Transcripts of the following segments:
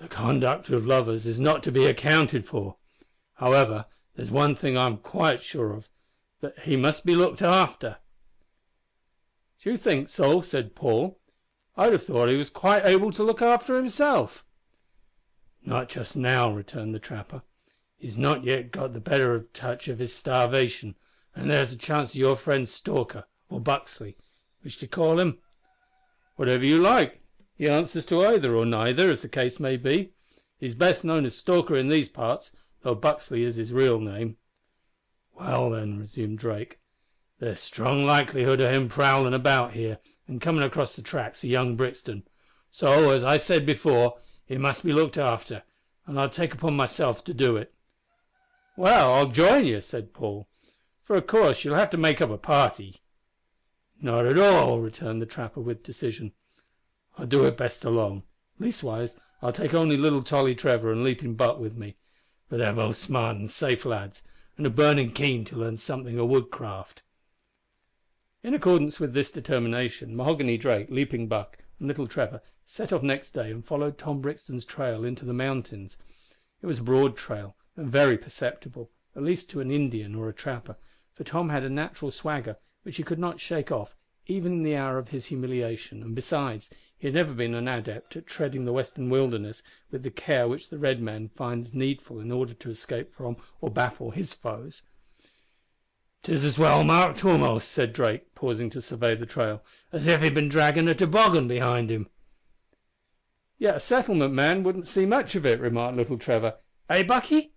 The conduct of lovers is not to be accounted for. However, there's one thing I'm quite sure of, that he must be looked after. Do you think so? said Paul. I'd have thought he was quite able to look after himself. Not just now, returned the trapper. He's not yet got the better of touch of his starvation, and there's a chance of your friend Stalker, or Buxley, which to call him? Whatever you like. He answers to either or neither, as the case may be. He's best known as Stalker in these parts, though Buxley is his real name. Well, then, resumed Drake, there's strong likelihood of him prowling about here and coming across the tracks of young Brixton. So, as I said before, he must be looked after, and I'll take upon myself to do it. Well, I'll join you, said Paul, for of course you'll have to make up a party. Not at all, returned the trapper with decision. I'll do it best alone. Leastwise, I'll take only little Tolly Trevor and Leaping Buck with me, for they're both smart and safe lads, and are burning keen to learn something of woodcraft. In accordance with this determination, Mahogany Drake, Leaping Buck, and Little Trevor set off next day and followed Tom Brixton's trail into the mountains. It was a broad trail, and very perceptible, at least to an Indian or a trapper, for Tom had a natural swagger which he could not shake off even in the hour of his humiliation, and besides, he had never been an adept at treading the western wilderness with the care which the red man finds needful in order to escape from or baffle his foes. "'Tis as well marked almost," said Drake, pausing to survey the trail, "as if he'd been dragging a toboggan behind him." "Yet a settlement man wouldn't see much of it," remarked little Trevor. "Eh, Bucky?"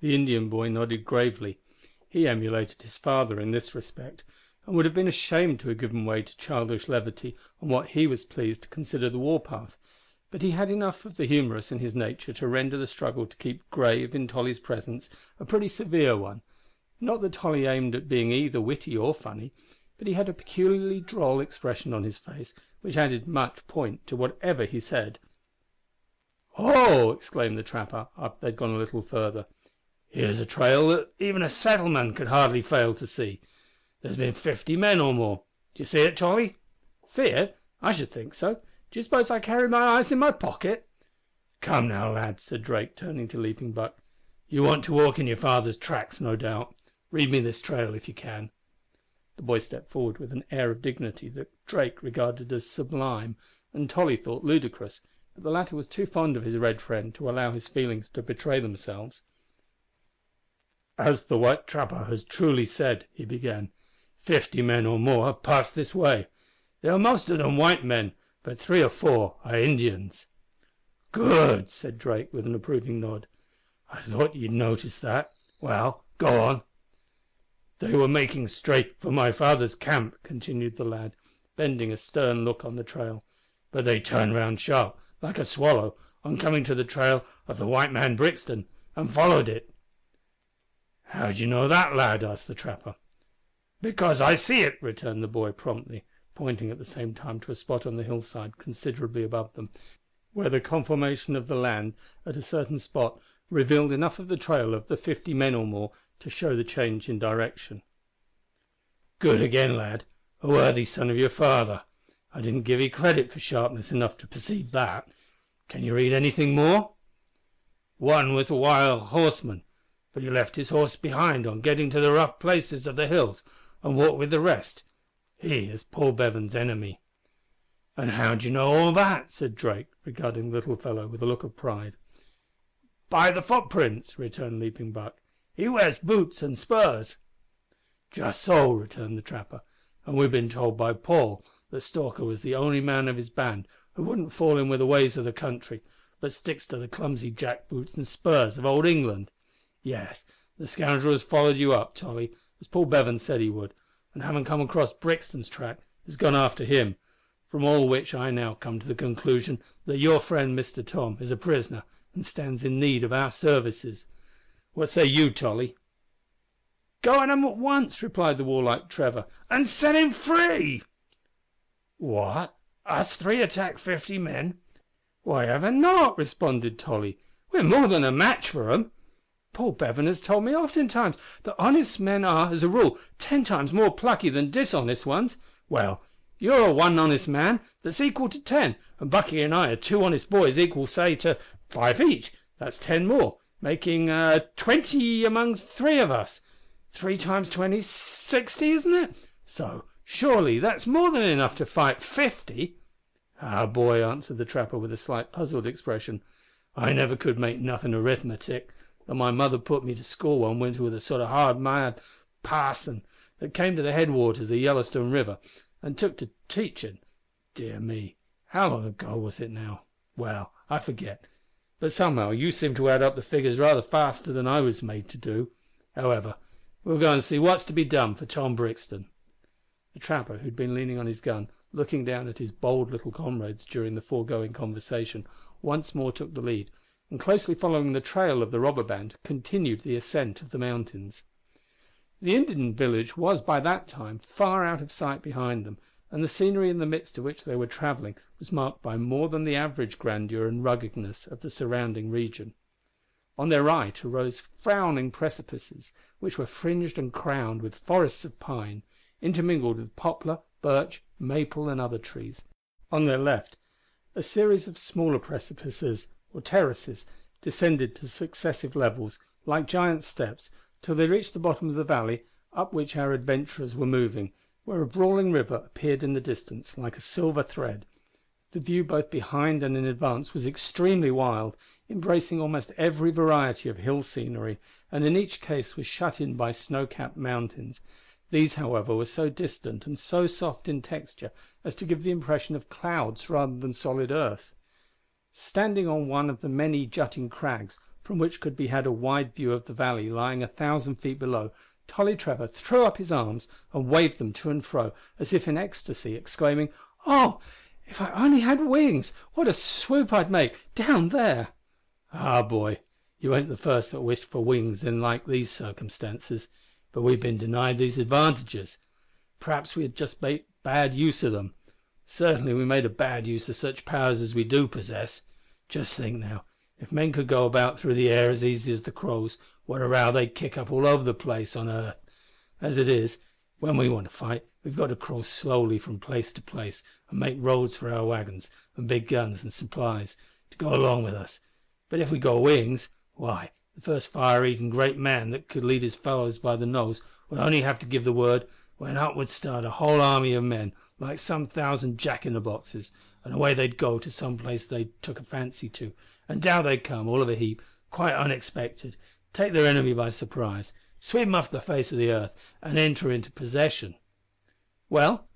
The Indian boy nodded gravely. He emulated his father in this respect, and would have been ashamed to have given way to childish levity on what he was pleased to consider the war path, but he had enough of the humorous in his nature to render the struggle to keep grave in Tolly's presence a pretty severe one. Not that Tolly aimed at being either witty or funny, but he had a peculiarly droll expression on his face, which added much point to whatever he said. "Oh!" exclaimed the trapper, after they had gone a little further, "here's a trail that even a settlement could hardly fail to see. There's been fifty men or more. D'ye see it, Tolly?" "See it? I should think so. You suppose I carry my eyes in my pocket?" "Come now, lad," said Drake, turning to Leaping Buck, "you want to walk in your father's tracks, no doubt. Read me this trail if you can." The boy stepped forward with an air of dignity that Drake regarded as sublime, and Tolly thought ludicrous, but the latter was too fond of his red friend to allow his feelings to betray themselves. "As the white trapper has truly said," he began, "fifty men or more have passed this way. They are most of them white men, but three or four are Indians." "Good!" said Drake, with an approving nod. "I thought you'd noticed that. Well, go on." "They were making straight for my father's camp," continued the lad, bending a stern look on the trail, "but they turned round sharp, like a swallow, on coming to the trail of the white man Brixton, and followed it." "How d'ye know that, lad?" asked the trapper. "Because I see it," returned the boy, promptly, pointing at the same time to a spot on the hillside considerably above them, where the conformation of the land at a certain spot revealed enough of the trail of the fifty men or more to show the change in direction. "Good again, lad. A worthy son of your father. I didn't give 'ee credit for sharpness enough to perceive that. Can you read anything more?" "One was a wild horseman, but he left his horse behind on getting to the rough places of the hills, and walked with the rest. He is Paul Bevan's enemy." "And how d'ye know all that?" said Drake, regarding the little fellow with a look of pride. "By the footprints," returned Leaping Buck. "He wears boots and spurs." "Just so," returned the trapper, "and we've been told by Paul that Stalker was the only man of his band who wouldn't fall in with the ways of the country, but sticks to the clumsy jack boots and spurs of old England. Yes, the scoundrel has followed you up, Tolly, as Paul Bevan said he would, and having come across Brixton's track, has gone after him. From all which I now come to the conclusion that your friend Mister Tom is a prisoner and stands in need of our services. What say you, Tolly?" "Go at him at once," replied the warlike Trevor, "and set him free." "What! us three attack fifty men? Why ever not?" responded Tolly. "We're more than a match for 'em. Paul Bevan has told me oftentimes that honest men are, as a rule, ten times more plucky than dishonest ones. Well, you're one honest man that's equal to ten, and Buckie and I are two honest boys equal, say, to five each. That's ten more, making uh, twenty among three of us. Three times twenty sixty, isn't it? So, surely, that's more than enough to fight fifty." "Ah, boy," answered the trapper, with a slight puzzled expression, "I never could make nothin' arithmetic though my mother put me to school one winter with a sort o' hard mad parson that came to the head waters of the Yellowstone river, and took to teachin'. Dear me, how long ago was it now? Well, I forget, but somehow you seem to add up the figures rather faster than I was made to do. However, we'll go and see what's to be done for Tom Brixton." The trapper, who had been leaning on his gun, looking down at his bold little comrades during the foregoing conversation, once more took the lead and closely following the trail of the robber band, continued the ascent of the mountains. The Indian village was by that time far out of sight behind them, and the scenery in the midst of which they were travelling was marked by more than the average grandeur and ruggedness of the surrounding region. On their right arose frowning precipices, which were fringed and crowned with forests of pine, intermingled with poplar, birch, maple, and other trees. On their left a series of smaller precipices or terraces, descended to successive levels, like giant steps, till they reached the bottom of the valley up which our adventurers were moving, where a brawling river appeared in the distance like a silver thread. The view both behind and in advance was extremely wild, embracing almost every variety of hill scenery, and in each case was shut in by snow capped mountains. These, however, were so distant and so soft in texture as to give the impression of clouds rather than solid earth. Standing on one of the many jutting crags, from which could be had a wide view of the valley lying a thousand feet below, Tolly Trevor threw up his arms and waved them to and fro, as if in ecstasy, exclaiming, "Oh! if I only had wings, what a swoop I'd make down there!" "Ah, boy, you ain't the first that wished for wings in like these circumstances, but we've been denied these advantages. P'r'aps we have just made bad use of them. Certainly we made a bad use of such powers as we do possess. Just think now, if men could go about through the air as easy as the crows, what a row they'd kick up all over the place on earth. As it is, when we want to fight, we've got to crawl slowly from place to place, and make roads for our waggons, and big guns and supplies, to go along with us. But if we got wings, why, the first fire eating great man that could lead his fellows by the nose would only have to give the word, when up would start a whole army of men like some thousand jack in the boxes, and away they'd go to some place they'd took a fancy to, and down they'd come, all of a heap, quite unexpected, take their enemy by surprise, sweep off the face of the earth, and enter into possession." "Well,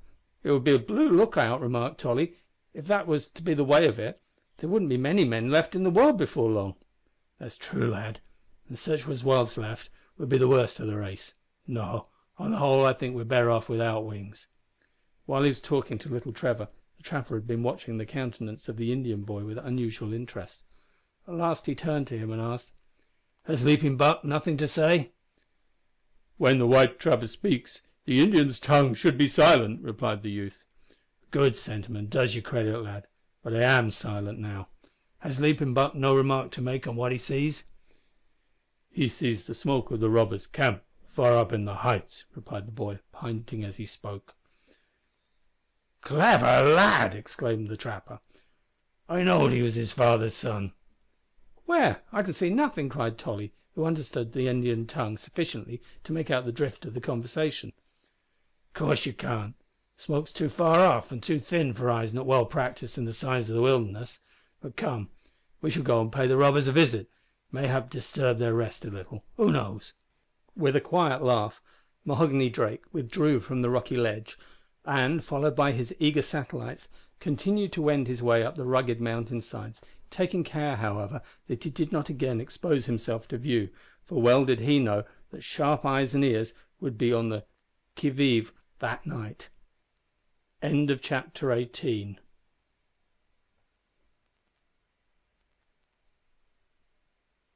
it would be a blue lookout," remarked Tolly, "if that was to be the way of it. There wouldn't be many men left in the world before long." "That's true, lad, and such as was left would be the worst of the race. No, on the whole I think we're better off without wings. While he was talking to little Trevor, the trapper had been watching the countenance of the Indian boy with unusual interest. At last he turned to him and asked "Has Leaping Buck nothing to say?" "When the white trapper speaks, the Indian's tongue should be silent," replied the youth. "Good sentiment does you credit, lad. But I am silent now. Has Leaping Buck no remark to make on what he sees?" "He sees the smoke of the robbers' camp far up in the heights," replied the boy, pointing as he spoke. "Clever lad!" exclaimed the trapper. "I knowed he was his father's son." "Where? I can see nothing," cried Tolly, who understood the Indian tongue sufficiently to make out the drift of the conversation. "'Course you can't. Smoke's too far off and too thin for eyes not well practised in the signs of the wilderness. But come, we shall go and pay the robbers a visit mayhap disturb their rest a little who knows?" With a quiet laugh, Mahogany Drake withdrew from the rocky ledge, and, followed by his eager satellites, continued to wend his way up the rugged mountain sides, taking care, however, that he did not again expose himself to view, for well did he know that sharp eyes and ears would be on the qui vive that night. CHAPTER XIX.